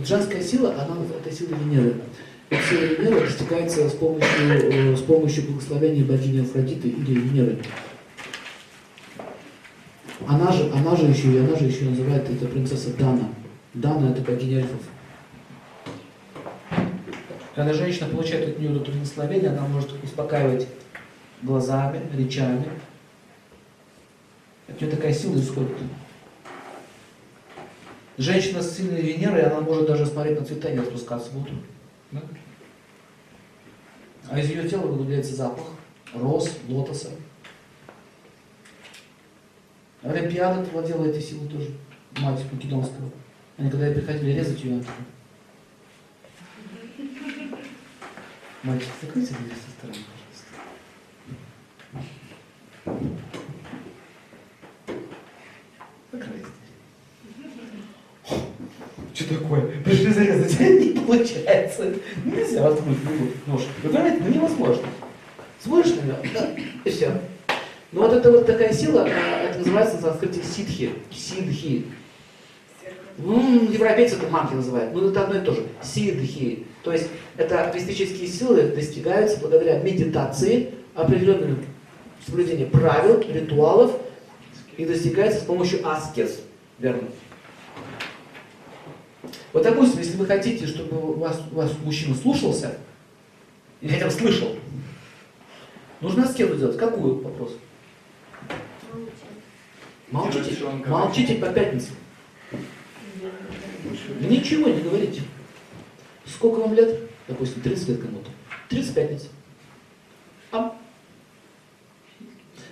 Вот женская сила, она это сила Венеры. Эта сила Венеры достигается с помощью, э, с помощью благословения богини Афродиты или Венеры. Она же, она же еще, и она же еще называет это принцесса Дана. Дана это богиня эльфов. Когда женщина получает от нее это благословение, она может успокаивать глазами, речами. От нее такая сила исходит. Женщина с сильной Венерой, она может даже смотреть на цветение распускаться в утро. А из ее тела выделяется запах роз, лотоса. Олимпиада владела этой силой тоже, мать Македонского. Они когда приходили резать ее, Мальчик, закройте дверь со стороны, пожалуйста. Закройте Что такое? Пришли зарезать, не получается. Нельзя воткнуть нож. Вы понимаете, ну невозможно. Смотришь на него, и все. Ну вот это вот такая сила, это называется на санскрите ситхи, сидхи. Ну, европейцы это манки называют, но это одно и то же. Сидхи. То есть это мистические силы достигаются благодаря медитации, определенному соблюдению правил, ритуалов, и достигается с помощью аскез. Верно? Вот, допустим, если вы хотите, чтобы у вас, у вас мужчина слушался, или хотя бы слышал, нужно аскезу делать. Какую вопрос? Молчите. Молчите по пятницам. Ничего не говорите. Сколько вам лет? Допустим, 30 лет кому-то. 35 лет. А?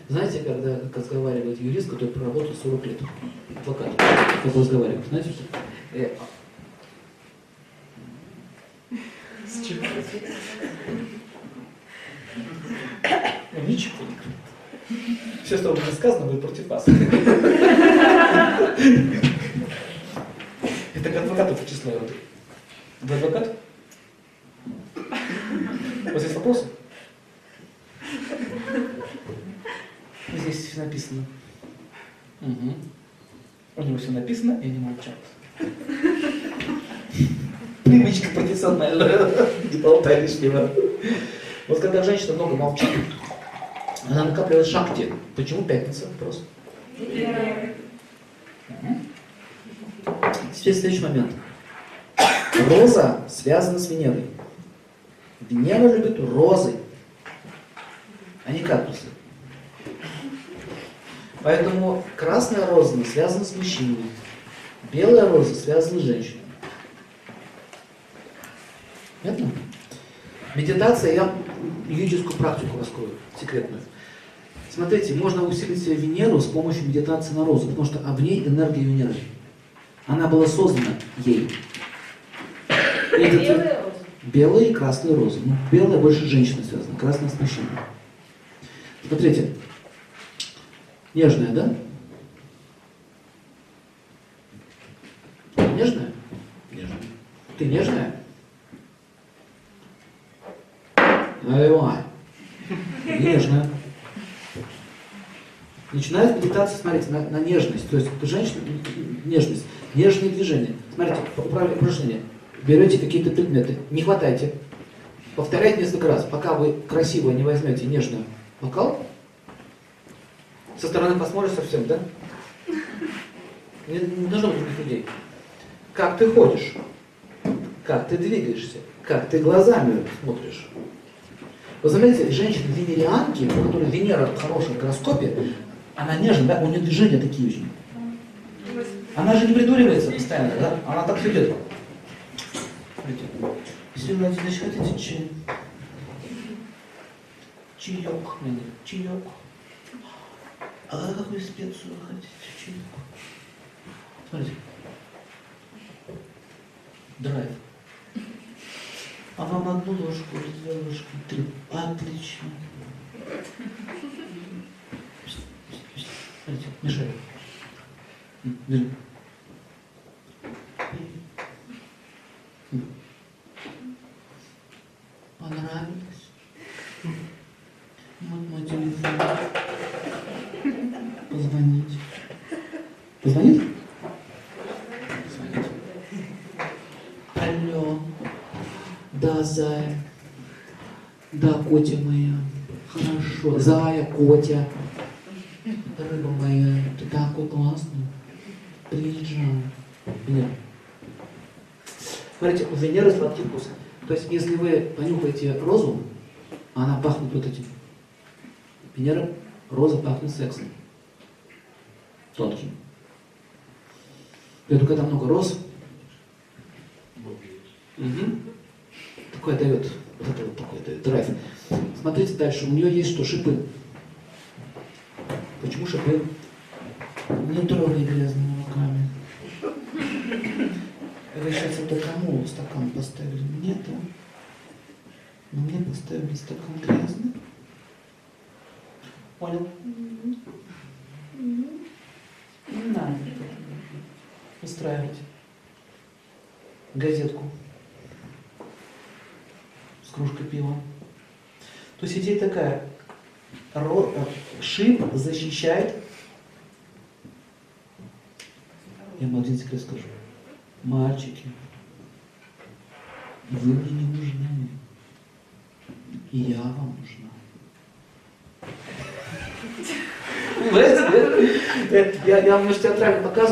Знаете, когда как разговаривает юрист, который проработал 40 лет, адвокат, как разговаривает, знаете что? Э, С чем? Ничего не говорит. Все, что было сказано, будет против вас. Это к адвокату число. Вы адвокат? У вас есть вопросы? Здесь все написано. Угу. У него все написано, и они молчат. Привычка профессиональная, не болтай лишнего. Вот когда женщина много молчит, она накапливает шахте. Почему пятница? Вопрос. Теперь следующий момент. Роза связана с Венерой. Венера любит розы, а не кактусы. Поэтому красная роза связана с мужчиной, белая роза связана с женщиной. Понятно? Медитация, я юридическую практику раскрою, секретную. Смотрите, можно усилить себе Венеру с помощью медитации на розу, потому что в ней энергия Венеры. Она была создана ей. Этот, белые розы? Белые и красные розы. Ну, белая больше с женщиной связана, красная с мужчиной. Смотрите, нежная, да? Нежная? Нежная. Ты нежная? Наливай. Нежная. Начинает медитация, смотрите, на, на нежность. То есть женщина, нежность, нежные движения. Смотрите, упражнение. Берете какие-то предметы, не хватайте. Повторяйте несколько раз, пока вы красиво не возьмете нежный бокал. Со стороны посмотришь совсем, да? Не, не должно быть других людей. Как ты ходишь, как ты двигаешься, как ты глазами смотришь. Вы заметите, женщины венерианки, у которой Венера в хорошем гороскопе, она нежная, да, у нее движения такие очень. Она же не придуривается постоянно, да? Она так идет. Если вы, Владимирович, хотите чай? Чаек, чаек. А какую специю хотите? Чаек. Смотрите. Драйв. Отлично. Мешай. Держи. Понравилось? Вот мой телефон. Позвонить. Позвонит? Позвонить. Алло. Да, зая. Да, Котя моя. Хорошо. Зая, Котя. Рыба моя, ты такой классный. Приезжай. Венера. Смотрите, у Венеры сладкий вкус. То есть, если вы понюхаете розу, она пахнет вот этим. Венера, роза пахнет сексом. Тонким. Поэтому, когда много роз, Мгм. Такое дает, драйв. Смотрите дальше, у нее есть что, шипы. Почему шипы? Не трогай грязными руками. Вы сейчас это кому стакан поставили? Мне, да? Но мне поставили стакан грязный. Понял? Не надо устраивать газетку с кружкой пива. То есть идея такая, э, шип защищает, я вам один секрет скажу, мальчики, вы мне не нужны, и я вам нужна. Я, я вам, может, театрально показываю,